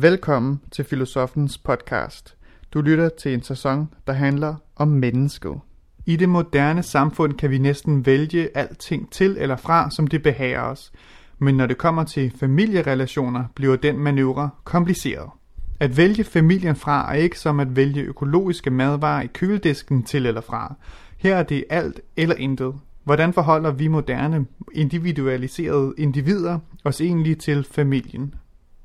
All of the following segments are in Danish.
Velkommen til Filosofens podcast. Du lytter til en sæson, der handler om mennesket. I det moderne samfund kan vi næsten vælge alting til eller fra, som det behager os. Men når det kommer til familierelationer, bliver den manøvre kompliceret. At vælge familien fra er ikke som at vælge økologiske madvarer i køledisken til eller fra. Her er det alt eller intet. Hvordan forholder vi moderne, individualiserede individer os egentlig til familien?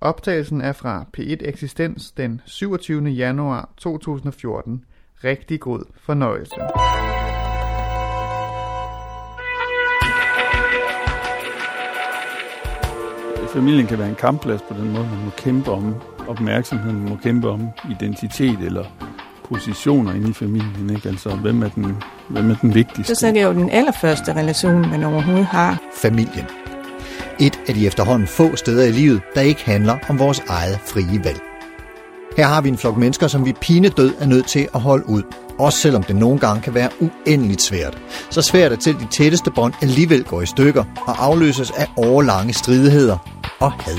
Optagelsen er fra P1 Eksistens den 27. januar 2014. Rigtig god fornøjelse. Familien kan være en kampplads på den måde, man må kæmpe om opmærksomheden, man må kæmpe om identitet eller positioner inde i familien. Ikke? Altså, hvem er, den, hvem er den vigtigste? Så er det jo den allerførste relation, man overhovedet har. Familien. Et af de efterhånden få steder i livet, der ikke handler om vores eget frie valg. Her har vi en flok mennesker, som vi pinedød er nødt til at holde ud. Også selvom det nogle gange kan være uendeligt svært. Så svært at til de tætteste bånd alligevel går i stykker og afløses af årlange stridigheder og had.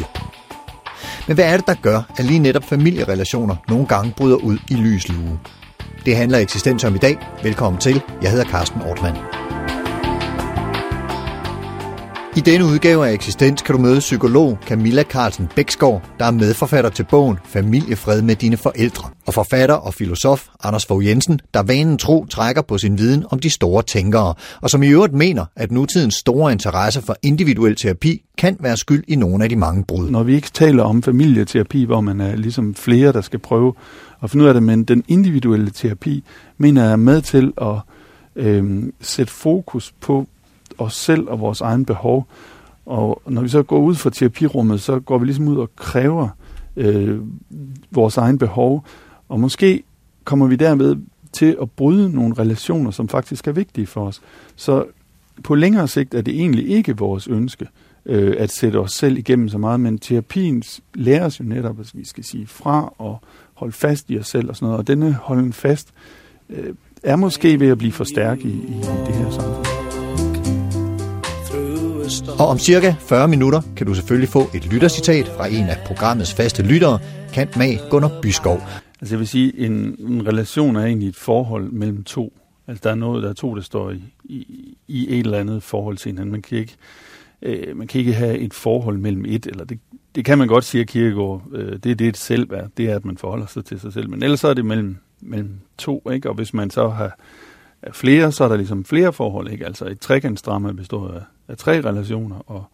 Men hvad er det, der gør, at lige netop familierelationer nogle gange bryder ud i lyslue? Det handler eksistens om i dag. Velkommen til. Jeg hedder Carsten Ortmann. I denne udgave af Eksistens kan du møde psykolog Camilla Carlsen Bæksgaard, der er medforfatter til bogen Familiefred med dine forældre, og forfatter og filosof Anders Fogh Jensen, der vanen tro trækker på sin viden om de store tænkere, og som i øvrigt mener, at nutidens store interesse for individuel terapi kan være skyld i nogle af de mange brud. Når vi ikke taler om familieterapi, hvor man er ligesom flere, der skal prøve at finde ud af det, men den individuelle terapi, mener jeg er med til at øh, sætte fokus på os selv og vores egen behov. Og når vi så går ud fra terapirummet, så går vi ligesom ud og kræver øh, vores egen behov. Og måske kommer vi derved til at bryde nogle relationer, som faktisk er vigtige for os. Så på længere sigt er det egentlig ikke vores ønske øh, at sætte os selv igennem så meget, men terapien lærer os jo netop, at vi skal sige fra og holde fast i os selv og sådan noget. Og denne holden fast øh, er måske ved at blive for stærk i, i det her samfund. Og om cirka 40 minutter kan du selvfølgelig få et lyttercitat fra en af programmets faste lyttere, Kant Mag Gunnar Byskov. Altså jeg vil sige, en, en relation er egentlig et forhold mellem to. Altså der er noget, der er to, der står i, i, i et eller andet forhold til hinanden. Man kan ikke, øh, man kan ikke have et forhold mellem et, eller det, det kan man godt sige, at Kierkegaard, øh, det er det, et selv er. Det er, at man forholder sig til sig selv. Men ellers så er det mellem, mellem to, ikke? Og hvis man så har flere, så er der ligesom flere forhold, ikke? Altså et trekantsdrama består af, af tre relationer, og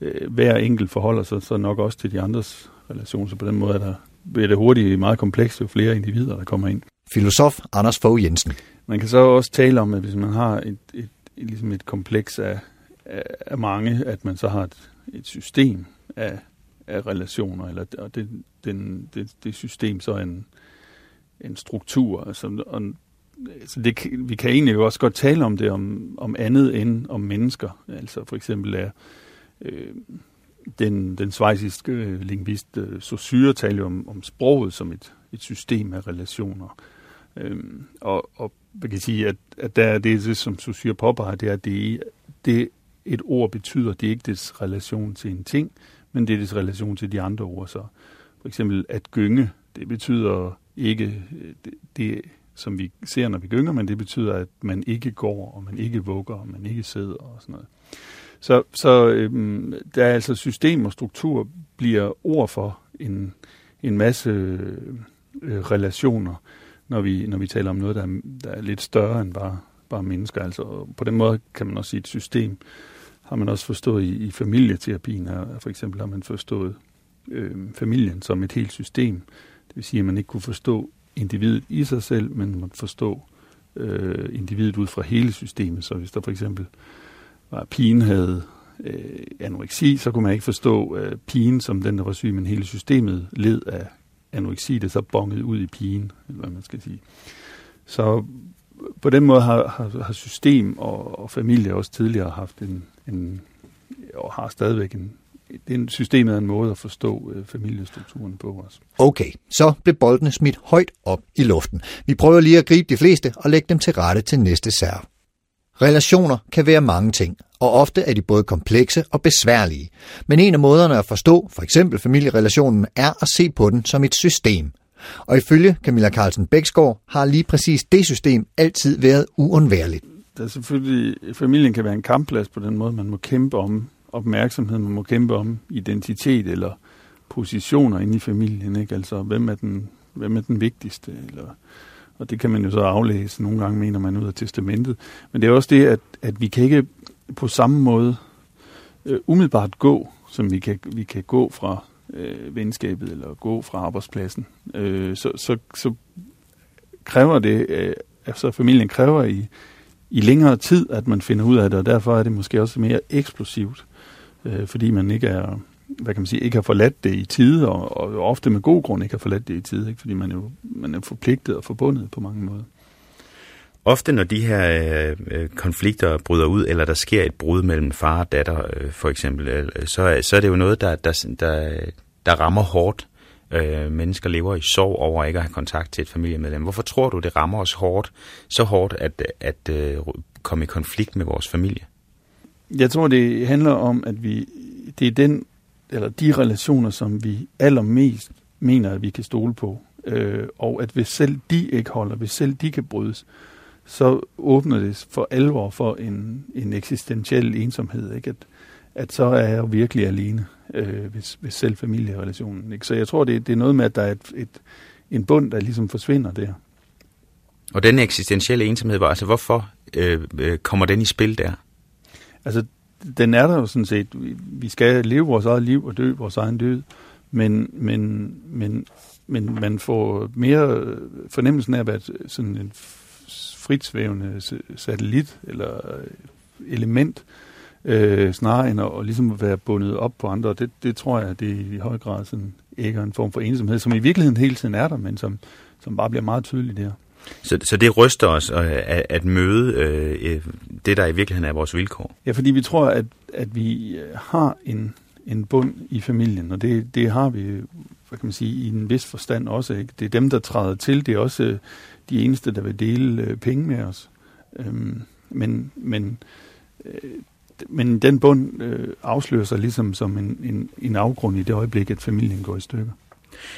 øh, hver enkelt forholder sig så nok også til de andres relationer, så på den måde er der, bliver det hurtigt meget komplekst, jo flere individer, der kommer ind. Filosof Anders Fogh Jensen. Man kan så også tale om, at hvis man har et, et, et, ligesom et kompleks af, af, af mange, at man så har et, et system af, af relationer, eller og det, den, det, det system så er en, en struktur, altså, og altså det, vi kan egentlig jo også godt tale om det om, om andet end om mennesker. Altså for eksempel er øh, den, den svejsiske øh, lingvist øh, Saussure taler jo om, om sproget som et, et system af relationer. Øh, og, og man kan sige, at, at der er det, det som Saussure påpeger, det er, at det, det et ord betyder, det er ikke dets relation til en ting, men det er dets relation til de andre ord. Så for eksempel at gynge, det betyder ikke, øh, det, det som vi ser, når vi gynger, men det betyder, at man ikke går, og man ikke vugger, og man ikke sidder og sådan noget. Så, så øhm, der er altså system og struktur bliver ord for en, en masse øh, relationer, når vi, når vi taler om noget, der er, der er lidt større end bare, bare mennesker. Altså, på den måde kan man også sige, et system har man også forstået i, i familieterapien. Her. For eksempel har man forstået øh, familien som et helt system. Det vil sige, at man ikke kunne forstå individet i sig selv, men måtte forstå øh, individet ud fra hele systemet. Så hvis der for eksempel var pigen havde øh, anoreksi, så kunne man ikke forstå øh, pigen som den, der var syg, men hele systemet led af anoreksi, det så bongede ud i pigen, eller hvad man skal sige. Så på den måde har, har, har system og, og familie også tidligere haft en, en og har stadigvæk en, det systemet er en måde at forstå øh, familiestrukturen på os. Okay, så blev boldene smidt højt op i luften. Vi prøver lige at gribe de fleste og lægge dem til rette til næste serve. Relationer kan være mange ting, og ofte er de både komplekse og besværlige. Men en af måderne at forstå for eksempel familierelationen er at se på den som et system. Og ifølge Camilla Carlsen Bæksgaard har lige præcis det system altid været uundværligt. Der er selvfølgelig, familien kan være en kampplads på den måde, man må kæmpe om opmærksomhed, man må kæmpe om identitet eller positioner inde i familien. Ikke? Altså, hvem er den, hvem er den vigtigste? Eller, og det kan man jo så aflæse. Nogle gange mener man ud af testamentet. Men det er også det, at, at vi kan ikke på samme måde øh, umiddelbart gå, som vi kan, vi kan gå fra øh, venskabet eller gå fra arbejdspladsen. Øh, så, så, så kræver det, øh, altså familien kræver i, i længere tid, at man finder ud af det, og derfor er det måske også mere eksplosivt, øh, fordi man ikke er hvad kan man sige, ikke har forladt det i tide, og, og ofte med god grund ikke har forladt det i tide, ikke? fordi man jo man er forpligtet og forbundet på mange måder. Ofte når de her øh, konflikter bryder ud, eller der sker et brud mellem far og datter øh, for eksempel, øh, så, så er det jo noget, der, der, der, der rammer hårdt. Øh, mennesker lever i sorg over ikke at have kontakt til et familiemedlem. Hvorfor tror du, det rammer os hårdt, så hårdt, at, at øh, komme i konflikt med vores familie? Jeg tror, det handler om, at vi det er den eller de relationer, som vi allermest mener, at vi kan stole på. Øh, og at hvis selv de ikke holder, hvis selv de kan brydes, så åbner det for alvor for en, en eksistentiel ensomhed. Ikke? At, at så er jeg virkelig alene, øh, hvis, hvis selv familierelationen. Ikke? Så jeg tror, det, det er noget med, at der er et, et, en bund, der ligesom forsvinder der. Og den eksistentielle ensomhed, altså hvorfor øh, øh, kommer den i spil der? Altså, den er der jo sådan set. Vi skal leve vores eget liv og dø vores egen død, men, men, men, men man får mere fornemmelsen af at være sådan en fritsvævende satellit eller øh, element, øh, snarere end at, ligesom at ligesom være bundet op på andre. Det, det tror jeg, det er i høj grad sådan, ikke en form for ensomhed, som i virkeligheden hele tiden er der, men som, som bare bliver meget tydelig der. Så, så det ryster os øh, at, at møde øh, øh, det, der i virkeligheden er vores vilkår? Ja, fordi vi tror, at, at vi øh, har en, en bund i familien, og det, det har vi, hvad kan man sige, i en vis forstand også. Ikke? Det er dem, der træder til. Det er også de eneste, der vil dele penge med os. Øhm, men, men, øh, men den bund øh, afslører sig ligesom som en, en, en afgrund i det øjeblik, at familien går i stykker.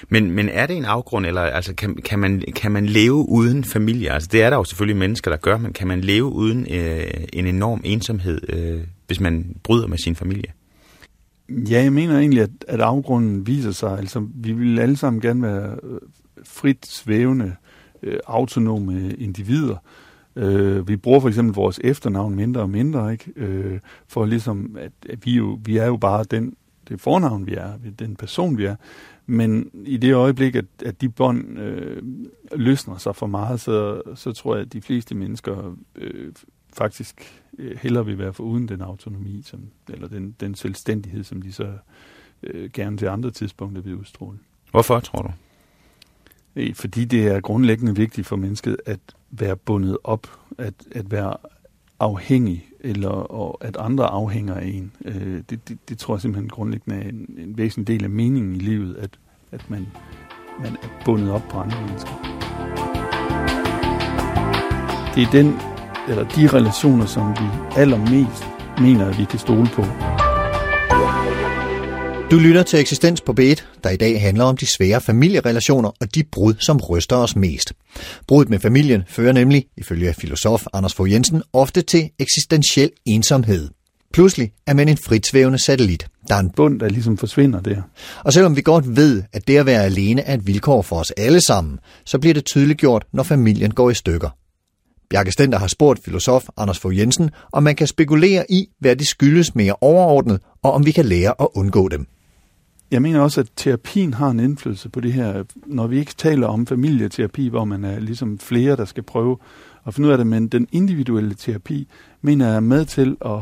Men, men er det en afgrund, eller altså, kan, kan, man, kan man leve uden familie? Altså, det er der jo selvfølgelig mennesker, der gør, men kan man leve uden øh, en enorm ensomhed, øh, hvis man bryder med sin familie? Ja, jeg mener egentlig, at, at afgrunden viser sig. Altså, vi vil alle sammen gerne være øh, frit svævende, øh, autonome individer. Øh, vi bruger for eksempel vores efternavn mindre og mindre, ikke? Øh, for ligesom, at, at vi, jo, vi er jo bare den, det fornavn, vi er, den person, vi er. Men i det øjeblik, at, at de bånd øh, løsner sig for meget, så, så tror jeg, at de fleste mennesker øh, faktisk øh, hellere vil være for uden den autonomi, som, eller den, den selvstændighed, som de så øh, gerne til andre tidspunkter vil udstråle. Hvorfor, tror du? Øh, fordi det er grundlæggende vigtigt for mennesket at være bundet op, at, at være afhængig, eller og at andre afhænger af en. Øh, det, det, det tror jeg simpelthen grundlæggende er en, en væsentlig del af meningen i livet, at, at man, man er bundet op på andre mennesker. Det er den, eller de relationer, som vi allermest mener, at vi kan stole på. Du lytter til Eksistens på B1, der i dag handler om de svære familierelationer og de brud, som ryster os mest. Bruddet med familien fører nemlig, ifølge filosof Anders Fogh Jensen, ofte til eksistentiel ensomhed. Pludselig er man en fritsvævende satellit. Der er en bund, der ligesom forsvinder der. Og selvom vi godt ved, at det at være alene er et vilkår for os alle sammen, så bliver det tydeligt gjort, når familien går i stykker. Bjarke Stender har spurgt filosof Anders Fogh Jensen, om man kan spekulere i, hvad det skyldes mere overordnet, og om vi kan lære at undgå dem jeg mener også, at terapien har en indflydelse på det her. Når vi ikke taler om familieterapi, hvor man er ligesom flere, der skal prøve at finde ud af det, men den individuelle terapi, mener jeg er med til at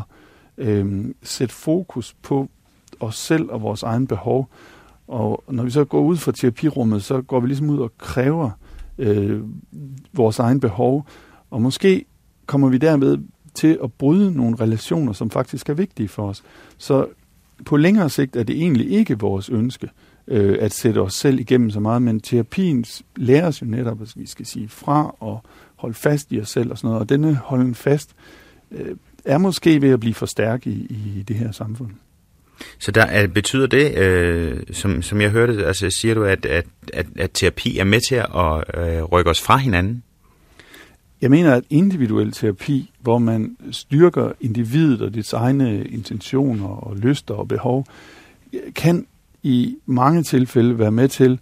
øh, sætte fokus på os selv og vores egen behov. Og når vi så går ud fra terapirummet, så går vi ligesom ud og kræver øh, vores egen behov. Og måske kommer vi dermed til at bryde nogle relationer, som faktisk er vigtige for os. Så på længere sigt er det egentlig ikke vores ønske øh, at sætte os selv igennem så meget, men terapien lærer os jo netop, at vi skal sige fra og holde fast i os selv og sådan noget. Og denne holden fast øh, er måske ved at blive for stærk i, i det her samfund. Så der er, betyder det, øh, som, som jeg hørte, altså siger du, at, at, at, at terapi er med til at øh, rykke os fra hinanden? Jeg mener, at individuel terapi, hvor man styrker individet og dets egne intentioner og lyster og behov, kan i mange tilfælde være med til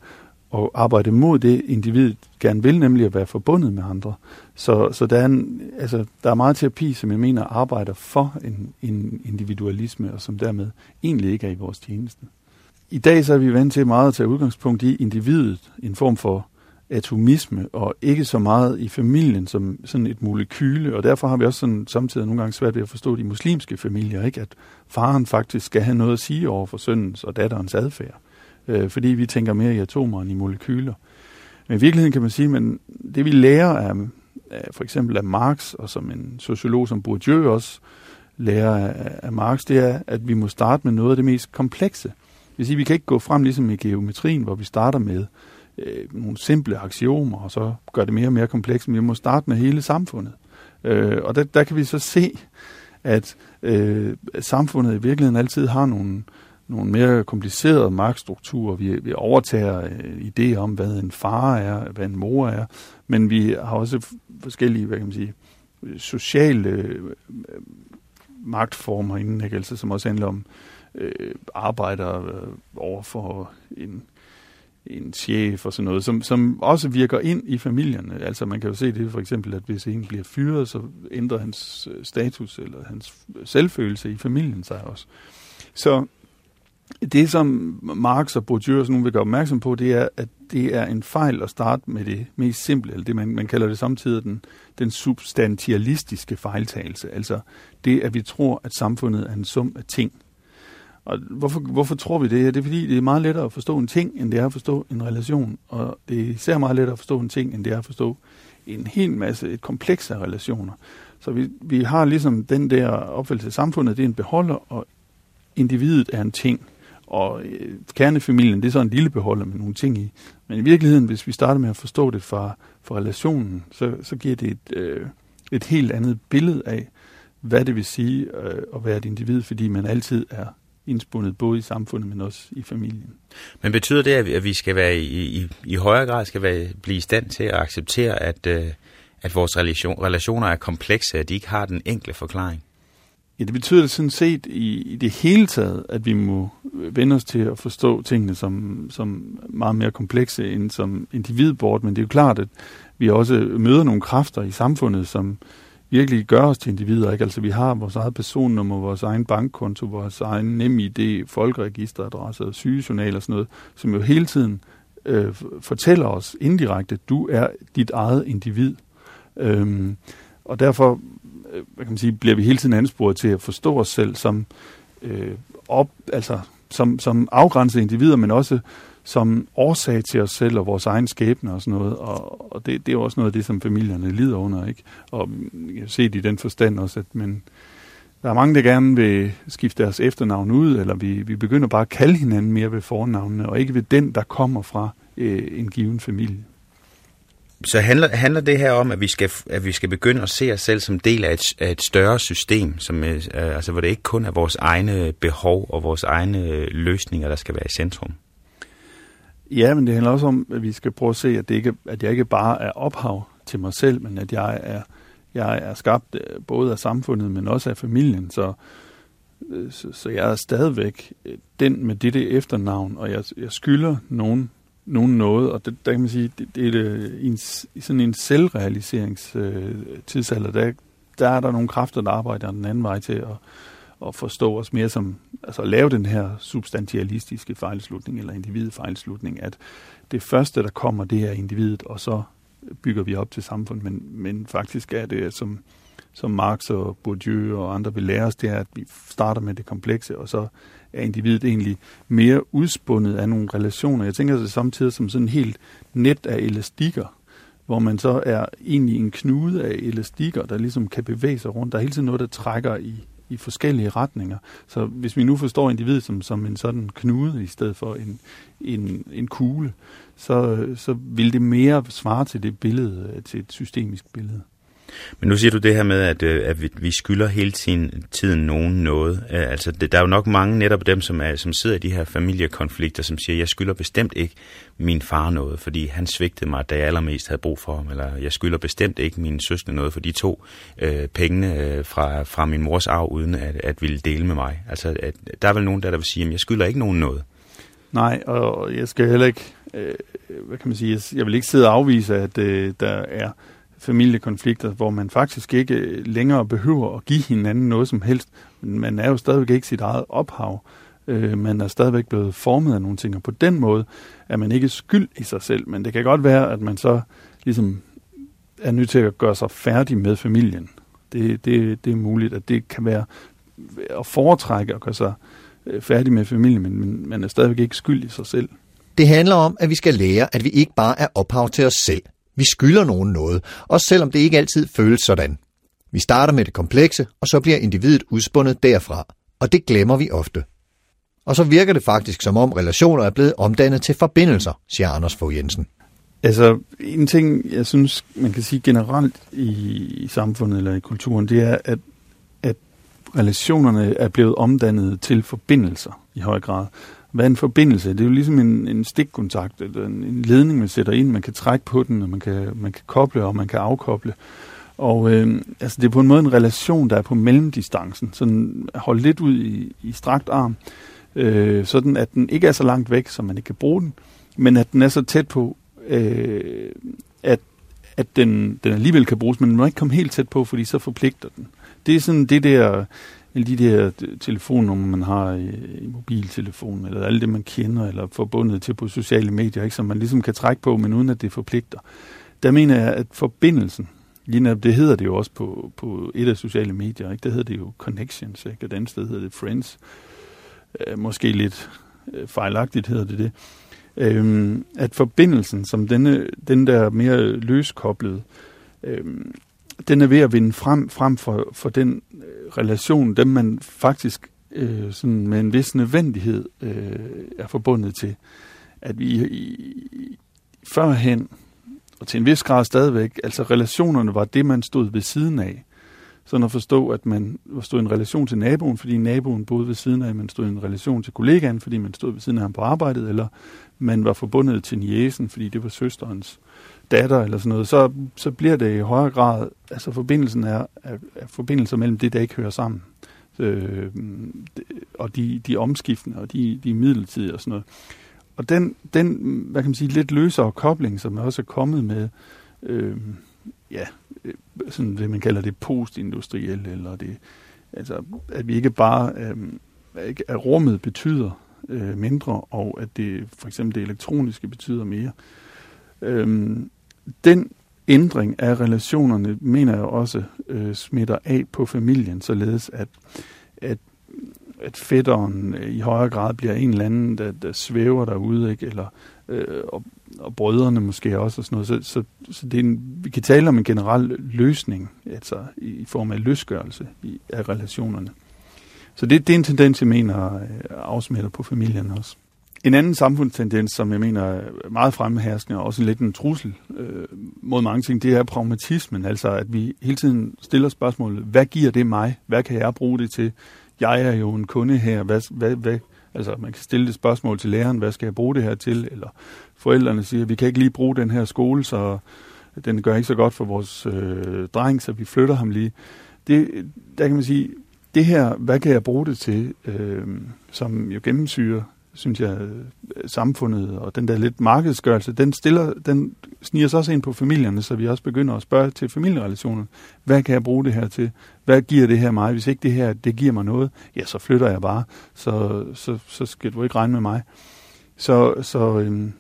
at arbejde mod det, individet gerne vil, nemlig at være forbundet med andre. Så, så der, er en, altså, der er meget terapi, som jeg mener arbejder for en, en individualisme, og som dermed egentlig ikke er i vores tjeneste. I dag så er vi vant til meget at tage udgangspunkt i individet, en form for atomisme, og ikke så meget i familien som sådan et molekyle, og derfor har vi også sådan, samtidig nogle gange svært ved at forstå de muslimske familier, ikke? at faren faktisk skal have noget at sige over for sønnens og datterens adfærd, øh, fordi vi tænker mere i atomer end i molekyler. Men i virkeligheden kan man sige, at det vi lærer af, af for eksempel af Marx, og som en sociolog som Bourdieu også lærer af, af Marx, det er, at vi må starte med noget af det mest komplekse. Det vil sige, at vi kan ikke gå frem ligesom i geometrien, hvor vi starter med øh, nogle simple aksiomer, og så gør det mere og mere komplekst, men vi må starte med hele samfundet. Øh, og der, der kan vi så se, at øh, samfundet i virkeligheden altid har nogle, nogle mere komplicerede magtstrukturer. Vi, vi overtager øh, idéer om, hvad en far er, hvad en mor er, men vi har også forskellige, hvad kan man sige, øh, sociale øh, øh, magtformer inden, ikke? Altså, som også handler om øh, arbejder øh, over for en en chef og sådan noget, som, som også virker ind i familierne. Altså man kan jo se det for eksempel, at hvis en bliver fyret, så ændrer hans øh, status eller hans selvfølelse i familien sig også. Så det, som Marx og Bourdieu og sådan nogle vil gøre opmærksom på, det er, at det er en fejl at starte med det mest simple, eller det man, man kalder det samtidig den, den substantialistiske fejltagelse. Altså det, at vi tror, at samfundet er en sum af ting. Og hvorfor, hvorfor tror vi det? Det er fordi, det er meget lettere at forstå en ting, end det er at forstå en relation. Og det er især meget lettere at forstå en ting, end det er at forstå en hel masse, et kompleks af relationer. Så vi, vi har ligesom den der opfattelse af samfundet, det er en beholder, og individet er en ting. Og øh, kernefamilien, det er så en lille beholder med nogle ting i. Men i virkeligheden, hvis vi starter med at forstå det fra, fra relationen, så, så giver det et, øh, et helt andet billede af, hvad det vil sige øh, at være et individ, fordi man altid er indspundet både i samfundet, men også i familien. Men betyder det, at vi skal være i, i, i højere grad skal være, blive i stand til at acceptere, at, øh, at vores relation, relationer er komplekse, at de ikke har den enkle forklaring? Ja, det betyder sådan set i, i det hele taget, at vi må vende os til at forstå tingene som, som meget mere komplekse end som individbord, men det er jo klart, at vi også møder nogle kræfter i samfundet, som, virkelig gør os til individer. Ikke? Altså vi har vores eget personnummer, vores egen bankkonto, vores egen NemID, folkeregisteradresse, sygejournal og sådan noget, som jo hele tiden øh, fortæller os indirekte, at du er dit eget individ. Øhm, og derfor hvad kan man sige, bliver vi hele tiden ansporet til at forstå os selv som, øh, op, altså, som, som afgrænsede individer, men også som årsag til os selv og vores egen skæbne og sådan noget. Og, og det, det er jo også noget af det, som familierne lider under. ikke. Og jeg har set i den forstand også, at men, der er mange, der gerne vil skifte deres efternavn ud, eller vi, vi begynder bare at kalde hinanden mere ved fornavnene, og ikke ved den, der kommer fra øh, en given familie. Så handler, handler det her om, at vi, skal, at vi skal begynde at se os selv som del af et, af et større system, som, øh, øh altså, hvor det ikke kun er vores egne behov og vores egne øh, løsninger, der skal være i centrum? Ja, men det handler også om, at vi skal prøve at se, at, det ikke, at jeg ikke bare er ophav til mig selv, men at jeg er, jeg er skabt øh, både af samfundet, men også af familien. Så, så, så jeg er stadigvæk den med dette efternavn, og jeg, jeg skylder nogen, nogen noget. Og det, der kan man sige, det, det er øh, en, sådan en selvrealiseringstidsalder. Øh, der, der er der nogle kræfter, der arbejder den anden vej til at at forstå os mere som, altså at lave den her substantialistiske fejlslutning eller individfejlslutning, at det første, der kommer, det er individet, og så bygger vi op til samfund, men, men faktisk er det, som, som Marx og Bourdieu og andre vil lære os, det er, at vi starter med det komplekse, og så er individet egentlig mere udspundet af nogle relationer. Jeg tænker det samtidig som sådan en helt net af elastikker, hvor man så er egentlig en knude af elastikker, der ligesom kan bevæge sig rundt. Der er hele tiden noget, der trækker i, i forskellige retninger. Så hvis vi nu forstår individet som, som en sådan knude i stedet for en, en, en kugle, så, så vil det mere svare til det billede, til et systemisk billede. Men nu siger du det her med, at, øh, at vi skylder hele tiden, tiden nogen noget. Øh, altså, det, der er jo nok mange netop dem, som, er, som sidder i de her familiekonflikter, som siger, jeg skylder bestemt ikke min far noget, fordi han svigtede mig, da jeg allermest havde brug for ham. Eller jeg skylder bestemt ikke min søster noget, for de to øh, pengene øh, fra, fra min mors arv, uden at, at ville dele med mig. Altså, at, der er vel nogen der, der vil sige, at jeg skylder ikke nogen noget. Nej, og jeg skal heller ikke, øh, hvad kan man sige, jeg vil ikke sidde og afvise, at øh, der er familiekonflikter, hvor man faktisk ikke længere behøver at give hinanden noget som helst. Men man er jo stadigvæk ikke sit eget ophav. Øh, man er stadigvæk blevet formet af nogle ting, og på den måde er man ikke skyld i sig selv. Men det kan godt være, at man så ligesom er nødt til at gøre sig færdig med familien. Det, det, det er muligt, at det kan være at foretrække at gøre sig øh, færdig med familien, men man er stadigvæk ikke skyld i sig selv. Det handler om, at vi skal lære, at vi ikke bare er ophav til os selv. Vi skylder nogen noget, også selvom det ikke altid føles sådan. Vi starter med det komplekse, og så bliver individet udspundet derfra, og det glemmer vi ofte. Og så virker det faktisk, som om relationer er blevet omdannet til forbindelser, siger Anders Fogh Jensen. Altså, en ting, jeg synes, man kan sige generelt i, i samfundet eller i kulturen, det er, at, at relationerne er blevet omdannet til forbindelser i høj grad. Hvad er en forbindelse? Det er jo ligesom en, en stikkontakt, eller en, en ledning, man sætter ind. Man kan trække på den, og man kan, man kan koble, og man kan afkoble. Og øh, altså, det er på en måde en relation, der er på mellemdistancen. Sådan hold lidt ud i, i strakt arm, øh, sådan at den ikke er så langt væk, så man ikke kan bruge den, men at den er så tæt på, øh, at, at den, den alligevel kan bruges, men man må ikke komme helt tæt på, fordi så forpligter den. Det er sådan det der eller de der telefonnumre, man har i, i mobiltelefonen, eller alle det, man kender, eller forbundet til på sociale medier, ikke, som man ligesom kan trække på, men uden at det forpligter. Der mener jeg, at forbindelsen, lige det hedder det jo også på, på et af sociale medier, ikke? det hedder det jo Connections, ikke? og et andet sted hedder det Friends. Øh, måske lidt øh, fejlagtigt hedder det det. Øh, at forbindelsen, som denne, den der mere løskoblede, øh, den er ved at vinde frem, frem for, for den øh, relation, dem man faktisk øh, sådan med en vis nødvendighed øh, er forbundet til. At vi i, i, førhen, og til en vis grad stadigvæk, altså relationerne var det, man stod ved siden af. Sådan at forstå, at man stod i en relation til naboen, fordi naboen boede ved siden af, man stod i en relation til kollegaen, fordi man stod ved siden af ham på arbejdet, eller man var forbundet til niesen, fordi det var søsterens datter eller sådan noget, så, så bliver det i højere grad, altså forbindelsen er, er, er forbindelser mellem det, der ikke hører sammen. Øh, og de, de omskiftende, og de, de midlertidige og sådan noget. Og den, den, hvad kan man sige, lidt løsere kobling, som også er kommet med, øh, ja, øh, sådan det, man kalder det postindustrielle, eller det, altså, at vi ikke bare, øh, at rummet betyder øh, mindre, og at det, for eksempel det elektroniske betyder mere. Øhm, den ændring af relationerne, mener jeg også, øh, smitter af på familien, således at, at, at fætteren øh, i højere grad bliver en eller anden, der, der svæver derude, ikke? Eller, øh, og, og brødrene måske også, og sådan noget. Så, så, så det er en, vi kan tale om en generel løsning, altså i, i form af løsgørelse i, af relationerne. Så det, det er en tendens, jeg mener, øh, afsmitter på familien også. En anden samfundstendens, som jeg mener er meget fremherskende, og også lidt en trussel øh, mod mange ting, det er pragmatismen. Altså at vi hele tiden stiller spørgsmålet, hvad giver det mig? Hvad kan jeg bruge det til? Jeg er jo en kunde her. Hvad, hvad, hvad, altså man kan stille det spørgsmål til læreren, hvad skal jeg bruge det her til? Eller forældrene siger, vi kan ikke lige bruge den her skole, så den gør ikke så godt for vores øh, dreng, så vi flytter ham lige. Det, der kan man sige, det her, hvad kan jeg bruge det til, øh, som jo gennemsyrer synes jeg, samfundet og den der lidt markedsgørelse, den, stiller, den sniger sig også ind på familierne, så vi også begynder at spørge til familierelationer. Hvad kan jeg bruge det her til? Hvad giver det her mig? Hvis ikke det her, det giver mig noget, ja, så flytter jeg bare. Så, så, så skal du ikke regne med mig. Så, så, øhm,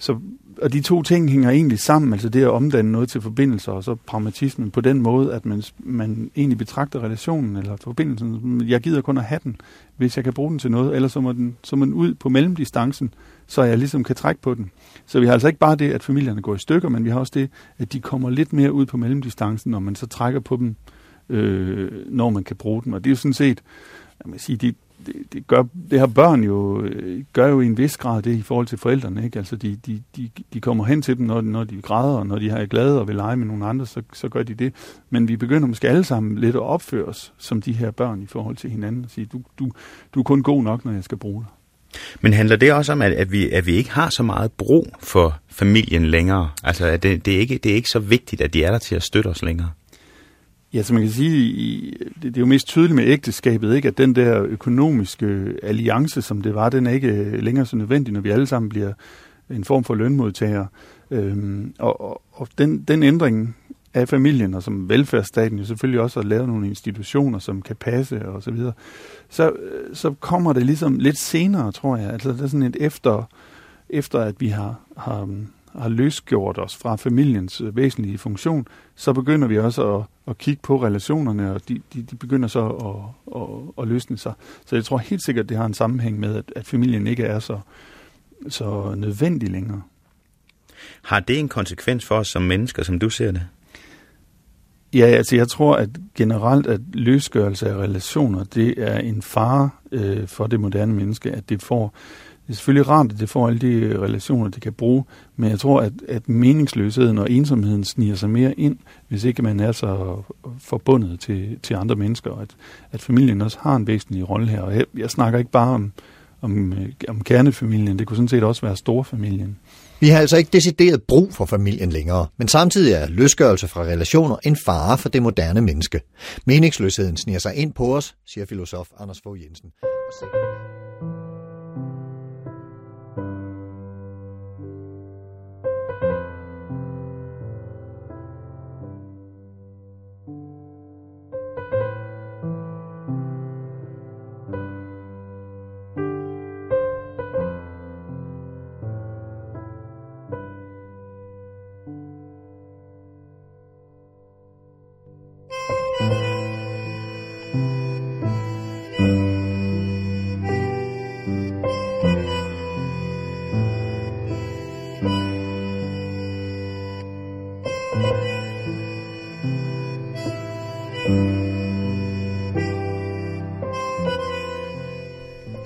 så og de to ting hænger egentlig sammen, altså det at omdanne noget til forbindelser, og så pragmatismen på den måde, at man, man egentlig betragter relationen eller forbindelsen, jeg gider kun at have den, hvis jeg kan bruge den til noget, ellers så må den, så må den ud på mellemdistancen, så jeg ligesom kan trække på den. Så vi har altså ikke bare det, at familierne går i stykker, men vi har også det, at de kommer lidt mere ud på mellemdistancen, når man så trækker på dem, øh, når man kan bruge dem. Og det er jo sådan set, jeg sige, det, det, det, gør, det har børn jo, øh, gør jo i en vis grad det i forhold til forældrene. Ikke? Altså de, de, de, de kommer hen til dem, når, når de græder, og når de er glade og vil lege med nogle andre, så, så gør de det. Men vi begynder måske alle sammen lidt at opføre os som de her børn i forhold til hinanden og sige, du, du, du er kun god nok, når jeg skal bruge dig. Men handler det også om, at, at, vi, at vi ikke har så meget brug for familien længere? Altså, at det, det, er ikke, det er ikke så vigtigt, at de er der til at støtte os længere? Ja, så man kan sige, det, det er jo mest tydeligt med ægteskabet, ikke? at den der økonomiske alliance, som det var, den er ikke øh, længere så nødvendig, når vi alle sammen bliver en form for lønmodtagere. Øhm, og og, og den, den ændring af familien, og som velfærdsstaten jo selvfølgelig også har lavet nogle institutioner, som kan passe og så videre, så, øh, så kommer det ligesom lidt senere, tror jeg. Altså det er sådan et efter, efter at vi har, har, har løsgjort os fra familiens øh, væsentlige funktion, så begynder vi også at, at kigge på relationerne, og de, de, de begynder så at, at, at løsne sig. Så jeg tror helt sikkert, det har en sammenhæng med, at, at familien ikke er så, så nødvendig længere. Har det en konsekvens for os som mennesker, som du ser det? Ja, altså jeg tror, at generelt, at løsgørelse af relationer, det er en fare øh, for det moderne menneske, at det får, det er selvfølgelig rart, at det får alle de relationer, det kan bruge, men jeg tror, at, at meningsløsheden og ensomheden sniger sig mere ind, hvis ikke man er så forbundet til, til andre mennesker, og at, at familien også har en væsentlig rolle her. Og jeg, jeg snakker ikke bare om, om, øh, om kernefamilien, det kunne sådan set også være storfamilien. Vi har altså ikke decideret brug for familien længere, men samtidig er løsgørelse fra relationer en fare for det moderne menneske. Meningsløsheden sniger sig ind på os, siger filosof Anders Fogh Jensen.